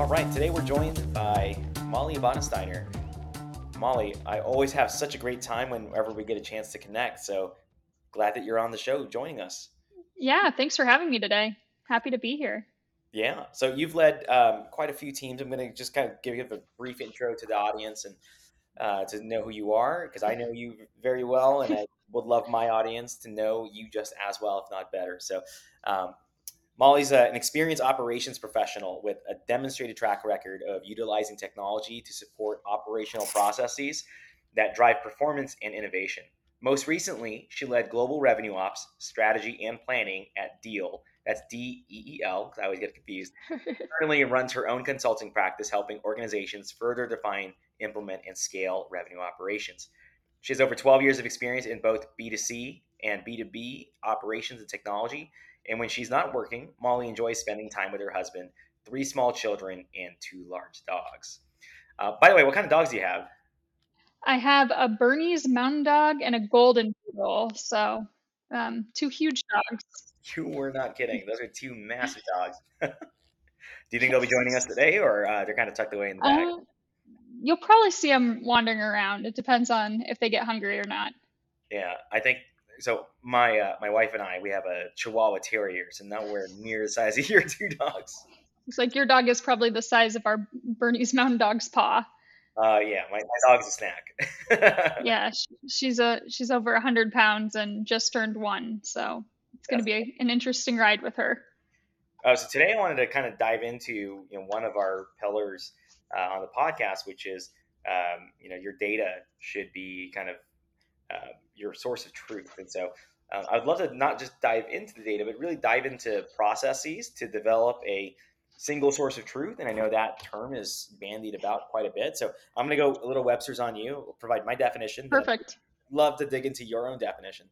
All right, today we're joined by Mollie Bodensteiner. Mollie, I always have such a great time whenever we get a chance to connect. So glad that you're on the show joining us. Yeah, thanks for having me today. Happy to be here. Yeah, so you've led um, quite a few teams. I'm going to just kind of give you a brief intro to the audience and uh, to know who you are because I know you very well, and I would love my audience to know you just as well, if not better. So, um, Mollie's a, an experienced operations professional with a demonstrated track record of utilizing technology to support operational processes that drive performance and innovation. Most recently, she led global revenue ops, strategy, and planning at Deel. That's D E E L, because I always get confused. Currently runs her own consulting practice, helping organizations further define, implement, and scale revenue operations. She has over 12 years of experience in both B2C and B2B operations and technology, and when she's not working, Mollie enjoys spending time with her husband, three small children, and two large dogs. Uh, by the way, what kind of dogs do you have? I have a Bernese Mountain Dog and a Golden Doodle. So, um, two huge dogs. You were not kidding. Those are two massive dogs. do you think they'll be joining us today, or uh, they're kind of tucked away in the back? Uh, you'll probably see them wandering around. It depends on if they get hungry or not. Yeah, I think so my uh, my wife and I we have a Chihuahua Terrier, so nowhere near the size of your two dogs. Looks like your dog is probably the size of our Bernese Mountain Dog's paw. Uh, yeah, my, my dog's a snack. yeah, she's a she's over hundred pounds and just turned one, so it's going to be a, an interesting ride with her. Uh, so today I wanted to kind of dive into you know one of our pillars uh, on the podcast, which is um, you know your data should be kind of uh, your source of truth. And so uh, I'd love to not just dive into the data, but really dive into processes to develop a single source of truth. And I know that term is bandied about quite a bit. So I'm going to go a little Webster's on you, provide my definition. Perfect. Love to dig into your own definition.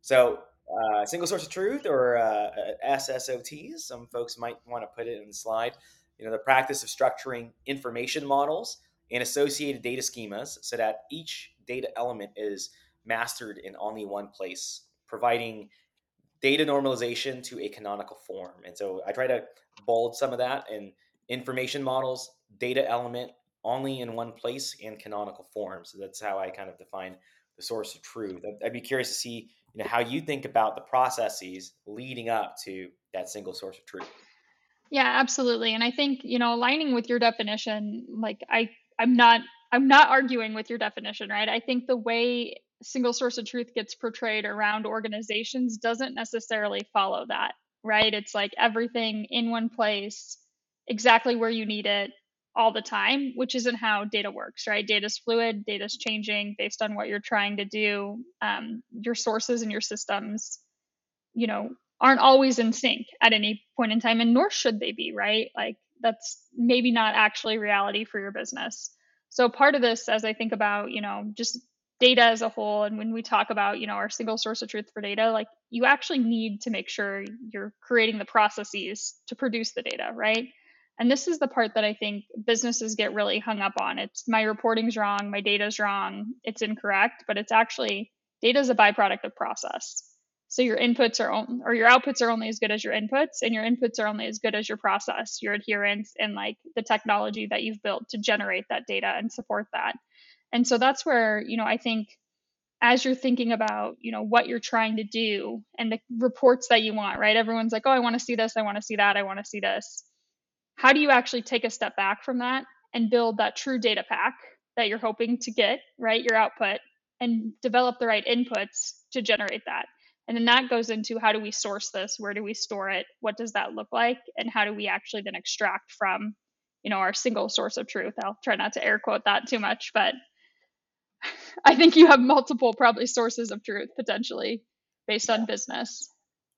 So uh, single source of truth or uh, SSOTs, some folks might want to put it in the slide. You know, the practice of structuring information models and associated data schemas so that each data element is mastered in only one place, providing data normalization to a canonical form. And so I try to bold some of that in information models, data element only in one place and canonical form. So that's how I kind of define the source of truth. I'd be curious to see you know how you think about the processes leading up to that single source of truth. Yeah, absolutely. And I think, you know, aligning with your definition, like I I'm not I'm not arguing with your definition, right? I think the way single source of truth gets portrayed around organizations doesn't necessarily follow that, right? It's like everything in one place, exactly where you need it all the time, which isn't how data works, right? Data's fluid, data's changing based on what you're trying to do. Um, your sources and your systems, you know, aren't always in sync at any point in time, and nor should they be, right? Like that's maybe not actually reality for your business. So part of this, as I think about, you know, just data as a whole, and when we talk about, you know, our single source of truth for data, like you actually need to make sure you're creating the processes to produce the data, right? And this is the part that I think businesses get really hung up on. It's my reporting's wrong, my data's wrong, it's incorrect, but it's actually data is a byproduct of process. So your inputs are on, or your outputs are only as good as your inputs, and your inputs are only as good as your process, your adherence, and like the technology that you've built to generate that data and support that. And so that's where, you know, I think as you're thinking about, you know, what you're trying to do and the reports that you want, right? Everyone's like, oh, I want to see this, I want to see that, I want to see this. How do you actually take a step back from that and build that true data pack that you're hoping to get, right? Your output and develop the right inputs to generate that. And then that goes into how do we source this? Where do we store it? What does that look like? And how do we actually then extract from, you know, our single source of truth? I'll try not to air quote that too much, but I think you have multiple probably sources of truth potentially based on business.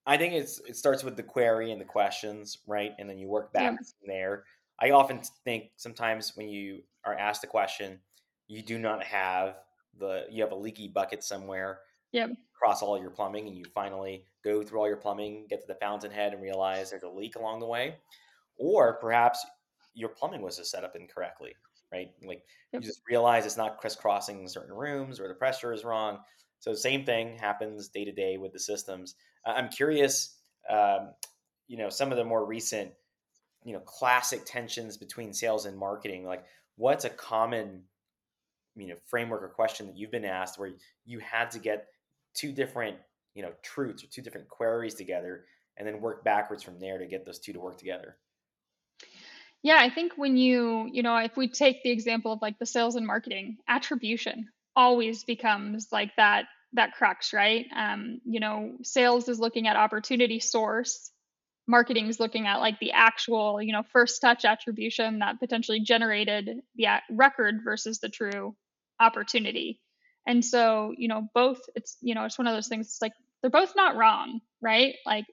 I think it's it starts with the query and the questions, right? And then you work back yeah. from there. I often think sometimes when you are asked a question, you do not have the you have a leaky bucket somewhere yep. across all your plumbing and you finally go through all your plumbing, get to the fountainhead and realize there's a leak along the way. Or perhaps your plumbing was just set up incorrectly, right? Like yep. you just realize it's not crisscrossing certain rooms or the pressure is wrong. So same thing happens day to day with the systems. I'm curious, um, you know, some of the more recent you know classic tensions between sales and marketing like what's a common you know framework or question that you've been asked where you had to get two different you know truths or two different queries together and then work backwards from there to get those two to work together yeah i think when you you know if we take the example of like the sales and marketing attribution always becomes like that that crux right? Um, you know sales is looking at opportunity source marketing is looking at like the actual you know first touch attribution that potentially generated the record versus the true opportunity. And so you know both it's you know it's one of those things it's like they're both not wrong right? Like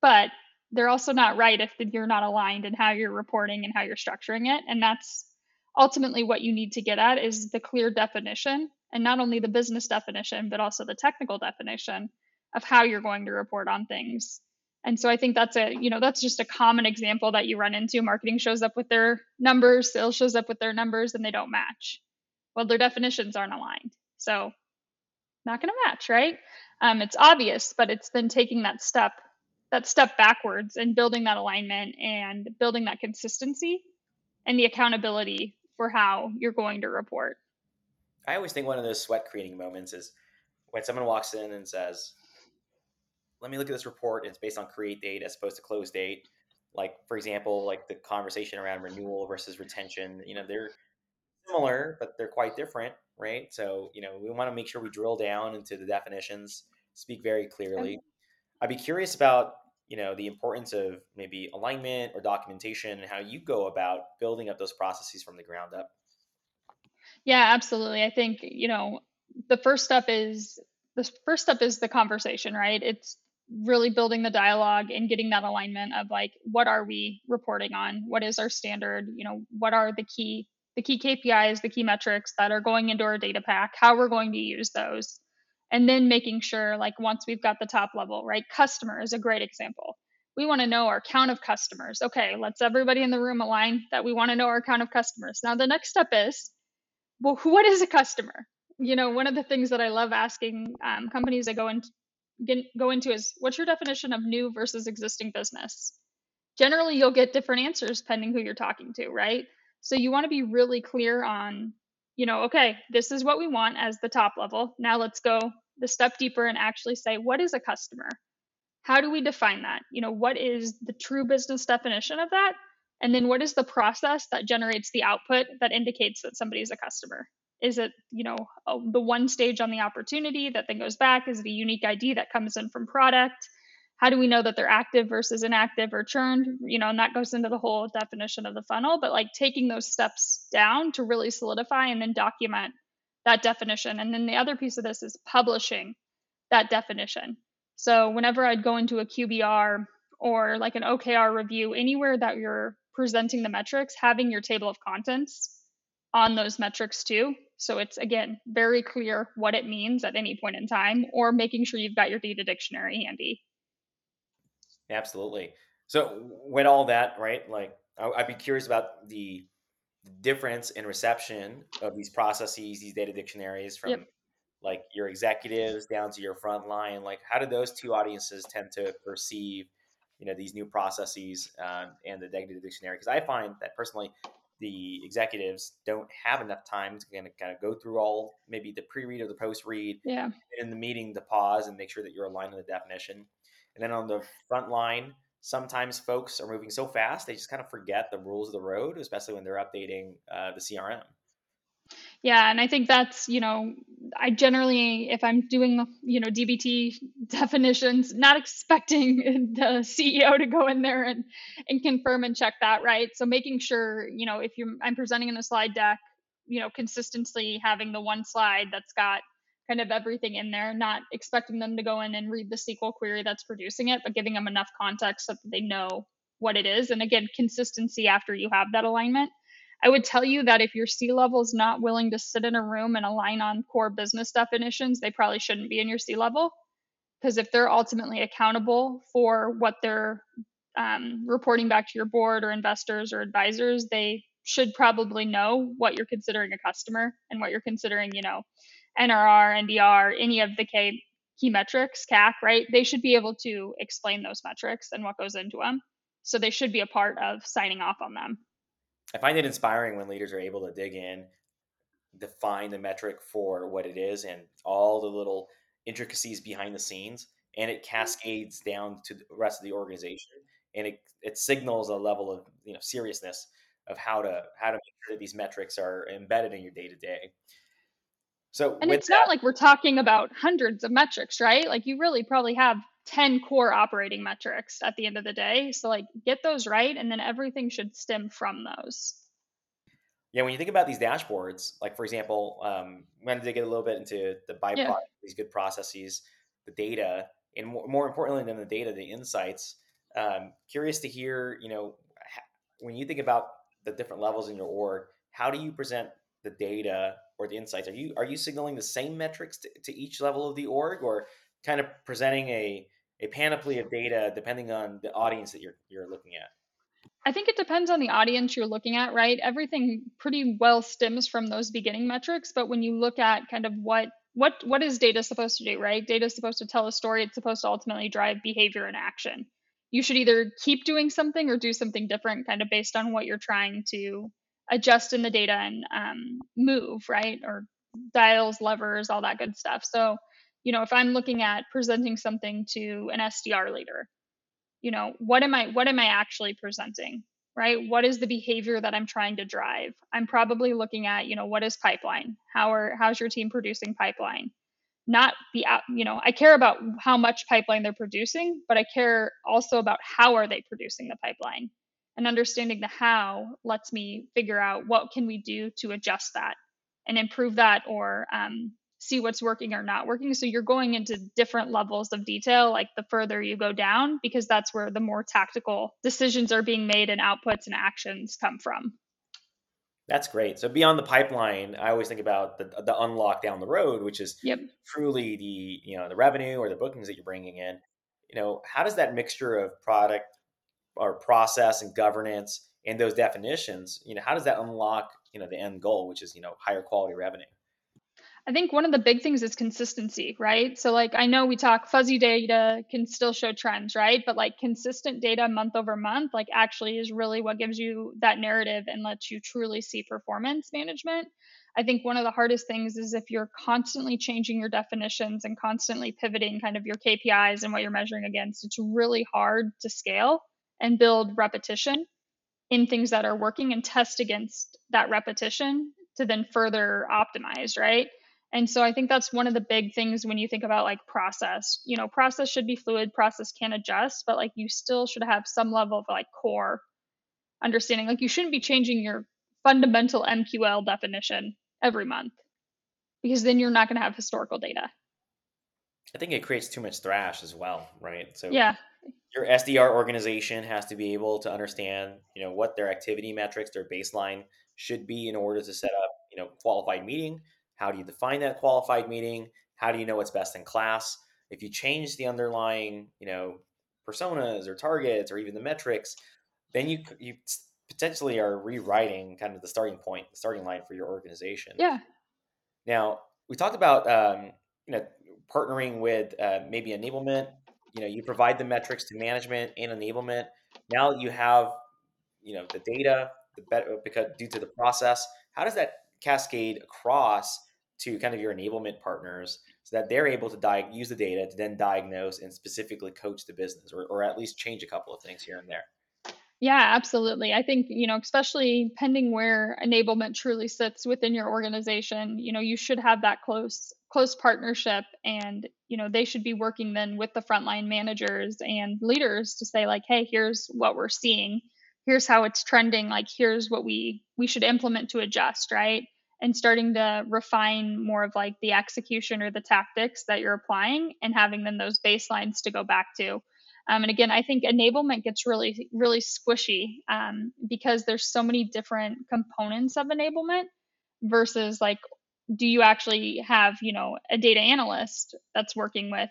but they're also not right if you're not aligned in how you're reporting and how you're structuring it. And that's ultimately what you need to get at is the clear definition and not only the business definition but also the technical definition of how you're going to report on things. And so i think that's a you know that's just a common example that you run into. Marketing shows up with their numbers sales shows up with their numbers and they don't match. Well their definitions aren't aligned. So not going to match right? Um, it's obvious but it's then taking that step that step backwards and building that alignment and building that consistency and the accountability for how you're going to report i always think one of those sweat creating moments is when someone walks in and says let me look at this report. It's based on create date as opposed to close date. Like for example, like the conversation around renewal versus retention. You know, they're similar, but they're quite different, right? So you know, we want to make sure we drill down into the definitions, speak very clearly. Okay. I'd be curious about you know the importance of maybe alignment or documentation and how you go about building up those processes from the ground up. Yeah, absolutely. I think you know the first step is the first step is the conversation, right? It's really building the dialogue and getting that alignment of like what are we reporting on what is our standard you know what are the key the key kpis the key metrics that are going into our data pack how we're going to use those and then making sure like once we've got the top level right customer is a great example we want to know our count of customers okay let's everybody in the room align that we want to know our count of customers now the next step is well what is a customer you know one of the things that i love asking um, companies that go into get, go into is what's your definition of new versus existing business? Generally, you'll get different answers depending who you're talking to, right? So you want to be really clear on, you know, okay, this is what we want as the top level. Now let's go the step deeper and actually say, what is a customer? How do we define that? You know, what is the true business definition of that? And then what is the process that generates the output that indicates that somebody is a customer? Is it, you know, the one stage on the opportunity that then goes back? Is it a unique ID that comes in from product? How do we know that they're active versus inactive or churned? You know, and that goes into the whole definition of the funnel, but like taking those steps down to really solidify and then document that definition. And then the other piece of this is publishing that definition. So whenever I'd go into a QBR or like an OKR review, anywhere that you're presenting the metrics, having your table of contents on those metrics too. So it's again very clear what it means at any point in time, or making sure you've got your data dictionary handy. Absolutely. So with all that, right? Like I'd be curious about the difference in reception of these processes, these data dictionaries from yep. like your executives down to your front line. Like how do those two audiences tend to perceive, you know, these new processes um, and the data dictionary? Because I find that personally, the executives don't have enough time to kind of, kind of go through all maybe the pre-read or the post-read yeah in the meeting to pause and make sure that you're aligned on the definition and then on the front line sometimes folks are moving so fast they just kind of forget the rules of the road especially when they're updating uh, the crm yeah, and I think that's, you know, I generally, if I'm doing, you know, DBT definitions, not expecting the CEO to go in there and, and confirm and check that, right? So making sure, you know, if you're, I'm presenting in a slide deck, you know, consistently having the one slide that's got kind of everything in there, not expecting them to go in and read the SQL query that's producing it, but giving them enough context so that they know what it is. And again, consistency after you have that alignment I would tell you that if your C level is not willing to sit in a room and align on core business definitions, they probably shouldn't be in your C level. Because if they're ultimately accountable for what they're um, reporting back to your board or investors or advisors, they should probably know what you're considering a customer and what you're considering, you know, NRR, NDR, any of the key, metrics, CAC, right? They should be able to explain those metrics and what goes into them. So they should be a part of signing off on them. I find it inspiring when leaders are able to dig in, define the metric for what it is, and all the little intricacies behind the scenes, and it cascades down to the rest of the organization, and it it signals a level of you know seriousness of how to how to make sure that these metrics are embedded in your day to day. So and it's that, not like we're talking about hundreds of metrics, right? Like you really probably have 10 core operating metrics at the end of the day. So like get those right and then everything should stem from those. Yeah, when you think about these dashboards, like for example, um, going to get a little bit into the byproduct, yeah. these good processes, the data, and more, more, importantly than the data, the insights. Um, curious to hear, you know, when you think about the different levels in your org, how do you present the data or the insights? Are you are you signaling the same metrics to, to each level of the org, or kind of presenting a a panoply of data depending on the audience that you're you're looking at? I think it depends on the audience you're looking at, right? Everything pretty well stems from those beginning metrics, but when you look at kind of what what what is data supposed to do, right? Data is supposed to tell a story. It's supposed to ultimately drive behavior and action. You should either keep doing something or do something different, kind of based on what you're trying to adjust in the data and um, move, right? Or dials, levers, all that good stuff. So you know if i'm looking at presenting something to an sdr leader you know what am i what am i actually presenting right? What is the behavior that i'm trying to drive? I'm probably looking at you know what is pipeline? How are how's your team producing pipeline? Not the you know i care about how much pipeline they're producing but i care also about how are they producing the pipeline and understanding the how lets me figure out what can we do to adjust that and improve that or um, see what's working or not working. So you're going into different levels of detail, like the further you go down, because that's where the more tactical decisions are being made and outputs and actions come from. That's great. So beyond the pipeline, I always think about the, the unlock down the road, which is yep. truly the you know the revenue or the bookings that you're bringing in. You know, how does that mixture of product or process and governance and those definitions, you know, how does that unlock you know the end goal, which is you know higher quality revenue? I think one of the big things is consistency, right? So, like, I know we talk fuzzy data can still show trends, right? But like consistent data month over month, like, actually is really what gives you that narrative and lets you truly see performance management. I think one of the hardest things is if you're constantly changing your definitions and constantly pivoting kind of your KPIs and what you're measuring against, it's really hard to scale and build repetition in things that are working and test against that repetition to then further optimize, right? And so I think that's one of the big things when you think about like process. You know, process should be fluid, process can adjust, but like you still should have some level of like core understanding. Like you shouldn't be changing your fundamental MQL definition every month because then you're not going to have historical data. I think it creates too much thrash as well, right? So yeah, your SDR organization has to be able to understand, you know, what their activity metrics, their baseline should be in order to set up, you know, qualified meeting how do you define that qualified meeting? How do you know what's best in class? If you change the underlying, you know, personas or targets or even the metrics, then you you potentially are rewriting kind of the starting point, the starting line for your organization. Yeah. Now we talked about um, you know partnering with uh, maybe enablement. You know, you provide the metrics to management and enablement. Now you have you know the data, the better uh, because due to the process. How does that cascade across to kind of your enablement partners so that they're able to di- use the data to then diagnose and specifically coach the business or, or at least change a couple of things here and there yeah absolutely i think you know especially pending where enablement truly sits within your organization you know you should have that close close partnership and you know they should be working then with the frontline managers and leaders to say like hey here's what we're seeing. Here's how it's trending. Like here's what we we should implement to adjust right? And starting to refine more of like the execution or the tactics that you're applying and having then those baselines to go back to. Um, and again i think enablement gets really really squishy um, because there's so many different components of enablement versus like do you actually have you know a data analyst that's working with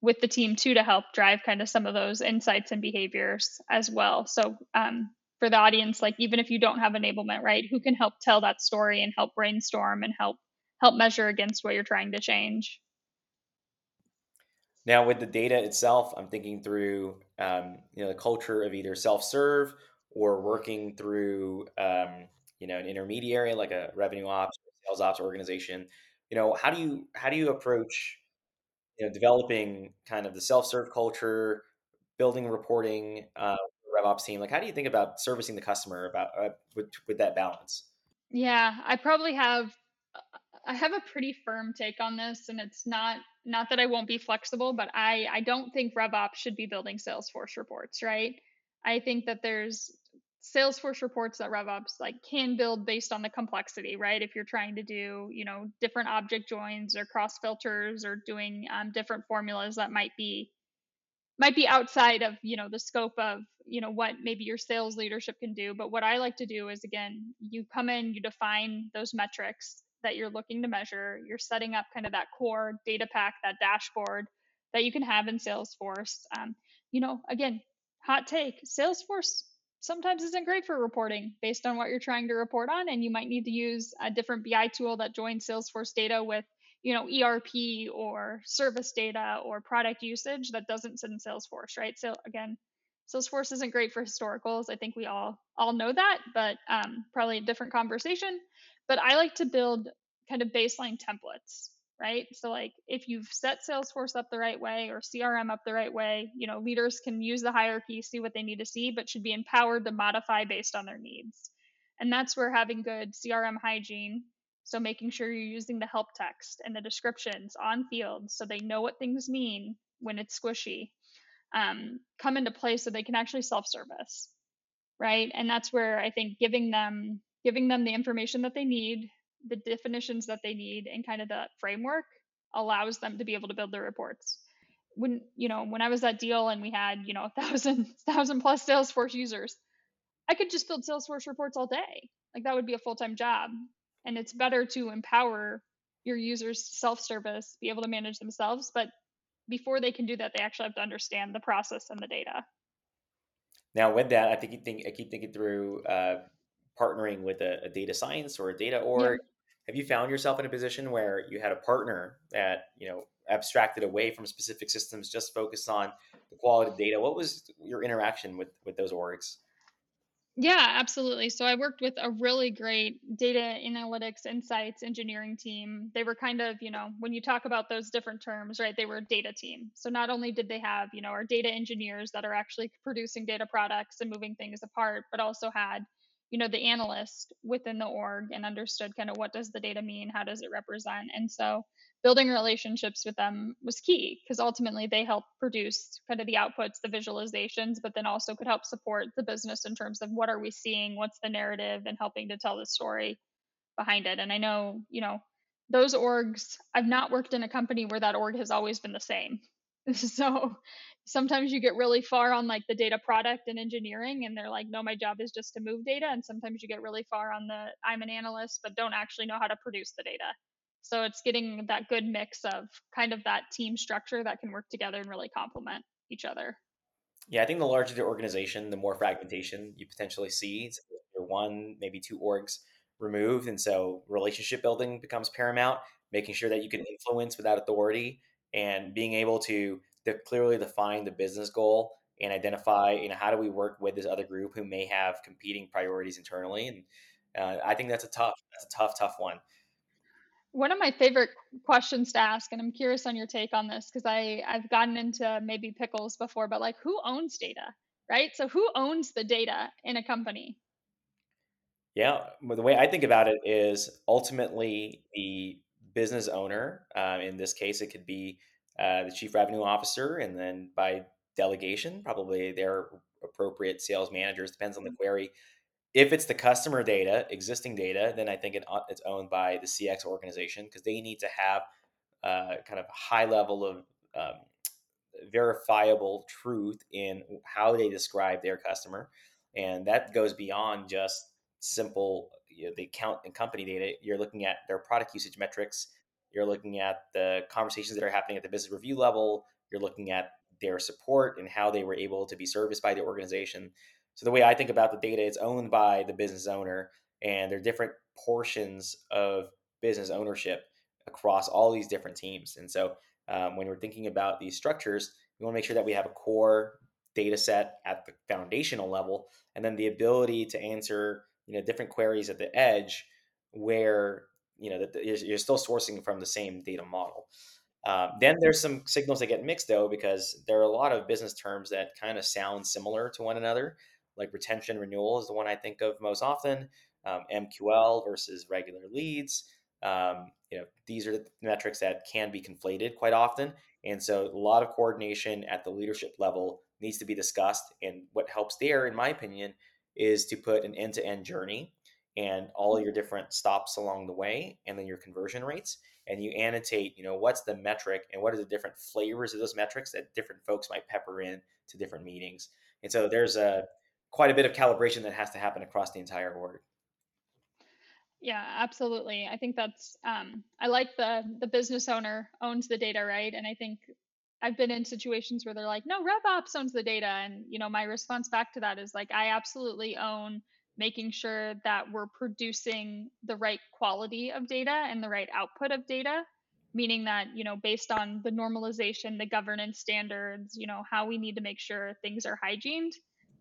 with the team too to help drive kind of some of those insights and behaviors as well? So um, for the audience like even if you don't have enablement right who can help tell that story and help brainstorm and help help measure against what you're trying to change? Now, with the data itself, I'm thinking through um, you know the culture of either self-serve or working through um, you know an intermediary like a revenue ops, sales ops organization. You know, how do you how do you approach you know developing kind of the self-serve culture, building reporting uh, RevOps team? Like, how do you think about servicing the customer about uh, with with that balance? Yeah, I probably have I have a pretty firm take on this and it's not not that I won't be flexible, but I I don't think RevOps should be building Salesforce reports, right? I think that there's Salesforce reports that RevOps like can build based on the complexity, right? If you're trying to do, you know, different object joins or cross filters or doing um, different formulas that might be might be outside of you know the scope of you know what maybe your sales leadership can do. But what i like to do is again you come in you define those metrics that you're looking to measure. You're setting up kind of that core data pack that dashboard that you can have in salesforce. Um, you know again hot take salesforce sometimes isn't great for reporting based on what you're trying to report on and you might need to use a different bi tool that joins salesforce data with you know erp or service data or product usage that doesn't sit in salesforce right? So again salesforce isn't great for historicals. I think we all all know that but um, probably a different conversation. But i like to build kind of baseline templates right so like if you've set salesforce up the right way or crm up the right way you know leaders can use the hierarchy see what they need to see but should be empowered to modify based on their needs and that's where having good crm hygiene so making sure you're using the help text and the descriptions on field so they know what things mean when it's squishy um, come into play so they can actually self-service, right? And that's where I think giving them giving them the information that they need, the definitions that they need, and kind of the framework allows them to be able to build their reports. When you know when I was at Deel and we had you know a thousand thousand plus Salesforce users, I could just build Salesforce reports all day. Like that would be a full time job and it's better to empower your users self-service be able to manage themselves but before they can do that they actually have to understand the process and the data now with that i think you think i keep thinking through uh, partnering with a, a, data science or a data org have you found yourself in a position where you had a partner that you know abstracted away from specific systems just focused on the quality of data what was your interaction with with those orgs yeah, absolutely. So I worked with a really great data analytics insights engineering team. They were kind of, you know, when you talk about those different terms, right, they were a data team. So not only did they have, you know, our data engineers that are actually producing data products and moving things apart, but also had you know the analyst within the org and understood kind of what does the data mean how does it represent and so building relationships with them was key because ultimately they help produce kind of the outputs the visualizations but then also could help support the business in terms of what are we seeing what's the narrative and helping to tell the story behind it. And i know you know those orgs i've not worked in a company where that org has always been the same so sometimes you get really far on like the data product and engineering and they're like no my job is just to move data. And sometimes you get really far on the i'm an analyst but don't actually know how to produce the data. So it's getting that good mix of kind of that team structure that can work together and really complement each other. Yeah i think the larger the organization the more fragmentation you potentially see. So you're one maybe two orgs removed and so relationship building becomes paramount making sure that you can influence without authority and being able to to clearly define the business goal and identify you know how do we work with this other group who may have competing priorities internally and uh, i think that's a tough that's a tough tough one. One of my favorite questions to ask and i'm curious on your take on this because i i've gotten into maybe pickles before but like who owns data right? So who owns the data in a company? Yeah well, the way i think about it is ultimately the business owner uh, in this case it could be uh, the chief revenue officer, and then by delegation, probably their appropriate sales managers, depends on the query. If it's the customer data, existing data, then I think it, uh, it's owned by the CX organization because they need to have uh, kind of a high level of um, verifiable truth in how they describe their customer. And that goes beyond just simple you know, the account and company data. You're looking at their product usage metrics, you're looking at the conversations that are happening at the business review level. You're looking at their support and how they were able to be serviced by the organization. So the way I think about the data, it's owned by the business owner, and there are different portions of business ownership across all these different teams. And so um, when we're thinking about these structures, we want to make sure that we have a core data set at the foundational level, and then the ability to answer you know different queries at the edge where you know that you're still sourcing from the same data model. Uh, then there's some signals that get mixed though because there are a lot of business terms that kind of sound similar to one another, like retention renewal is the one I think of most often. Um, MQL versus regular leads. Um, you know, these are the metrics that can be conflated quite often, and so a lot of coordination at the leadership level needs to be discussed. And what helps there, in my opinion, is to put an end-to-end journey and all your different stops along the way, and then your conversion rates, and you annotate. You know, what's the metric, and what are the different flavors of those metrics that different folks might pepper in to different meetings. And so there's a quite a bit of calibration that has to happen across the entire org. Yeah, absolutely. I think that's um, I like the the business owner owns the data, right? And I think I've been in situations where they're like, no, RevOps owns the data. And, you know, my response back to that is like, I absolutely own making sure that we're producing the right quality of data and the right output of data, meaning that, you know, based on the normalization, the governance standards, you know, how we need to make sure things are hygiened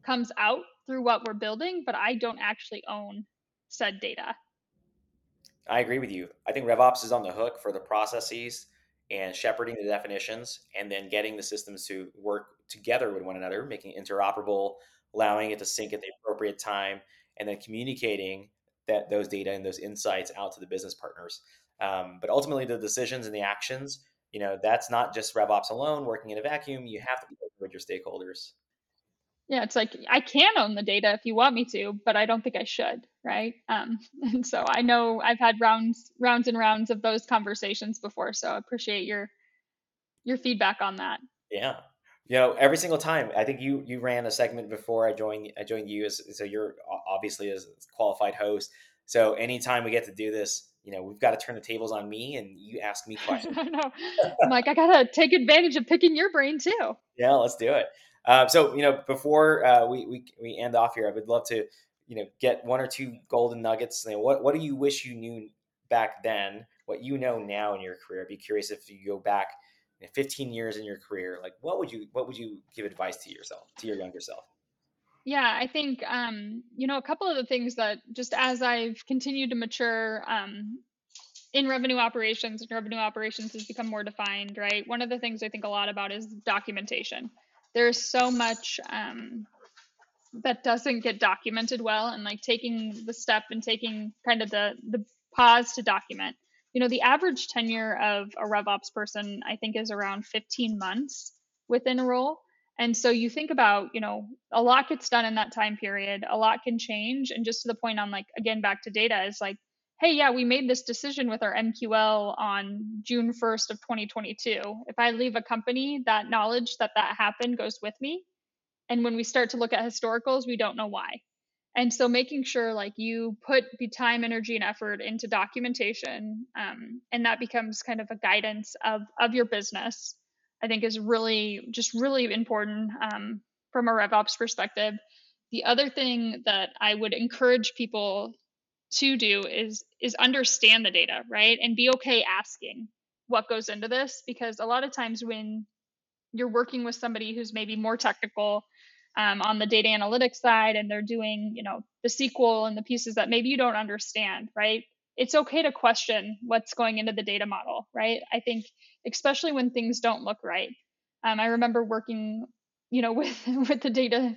comes out through what we're building, but I don't actually own said data. I agree with you. I think RevOps is on the hook for the processes and shepherding the definitions and then getting the systems to work together with one another, making it interoperable, allowing it to sync at the appropriate time, and then communicating that those data and those insights out to the business partners. Um, but ultimately, the decisions and the actions, you know, that's not just RevOps alone working in a vacuum. You have to be with your stakeholders. Yeah, it's like I can own the data if you want me to, but I don't think I should, right? Um, and so I know I've had rounds, rounds and rounds of those conversations before. So I appreciate your your feedback on that. Yeah, you know, every single time. I think you you ran a segment before I joined. I joined you as so you're obviously as qualified host. So anytime we get to do this, you know, we've got to turn the tables on me and you ask me questions. I know. I'm like, I gotta take advantage of picking your brain too. Yeah, let's do it. Uh, so you know, before uh, we, we we end off here, I would love to you know get one or two golden nuggets. You know, what what do you wish you knew back then? What you know now in your career? I'd be curious if you go back you know, 15 years in your career, like what would you what would you give advice to yourself, to your younger self? Yeah, I think um, you know a couple of the things that just as I've continued to mature um, in revenue operations, and revenue operations has become more defined, right? One of the things I think a lot about is documentation there's so much um, that doesn't get documented well and like taking the step and taking kind of the the pause to document. You know the average tenure of a revops person i think is around 15 months within a role and so you think about you know a lot gets done in that time period. A lot can change. And just to the point on like again back to data is like hey, yeah, we made this decision with our MQL on June 1st of 2022. If I leave a company, that knowledge that that happened goes with me. And when we start to look at historicals, we don't know why. And so making sure like you put the time, energy, and effort into documentation, um, and that becomes kind of a guidance of of your business, I think is really just really important um, from a RevOps perspective. The other thing that I would encourage people to do is is understand the data right? And be okay asking what goes into this because a lot of times when you're working with somebody who's maybe more technical um, on the data analytics side and they're doing you know the sql and the pieces that maybe you don't understand right? It's okay to question what's going into the data model right? I think especially when things don't look right. Um, i remember working you know with with the data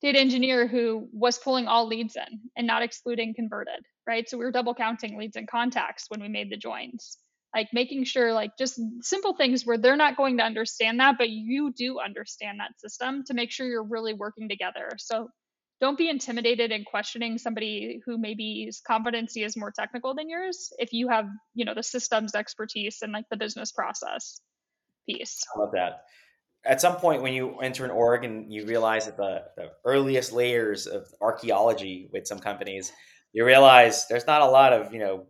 data engineer who was pulling all leads in and not excluding converted, right? So we were double counting leads and contacts when we made the joins. Like making sure, like just simple things where they're not going to understand that, but you do understand that system to make sure you're really working together. So don't be intimidated in questioning somebody who maybe competency is more technical than yours if you have, you know, the systems expertise and like the business process piece. I love that at some point when you enter an org and you realize that the, the earliest layers of archaeology with some companies, you realize there's not a lot of, you know,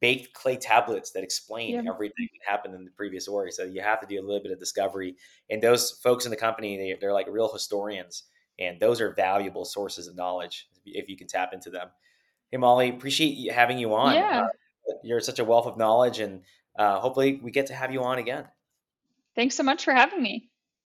baked clay tablets that explain yeah. everything that happened in the previous org. So you have to do a little bit of discovery. And those folks in the company, they, they're like real historians. And those are valuable sources of knowledge if you can tap into them. Hey, Mollie, appreciate having you on. Yeah. Uh, you're such a wealth of knowledge, and uh, hopefully we get to have you on again. Thanks so much for having me.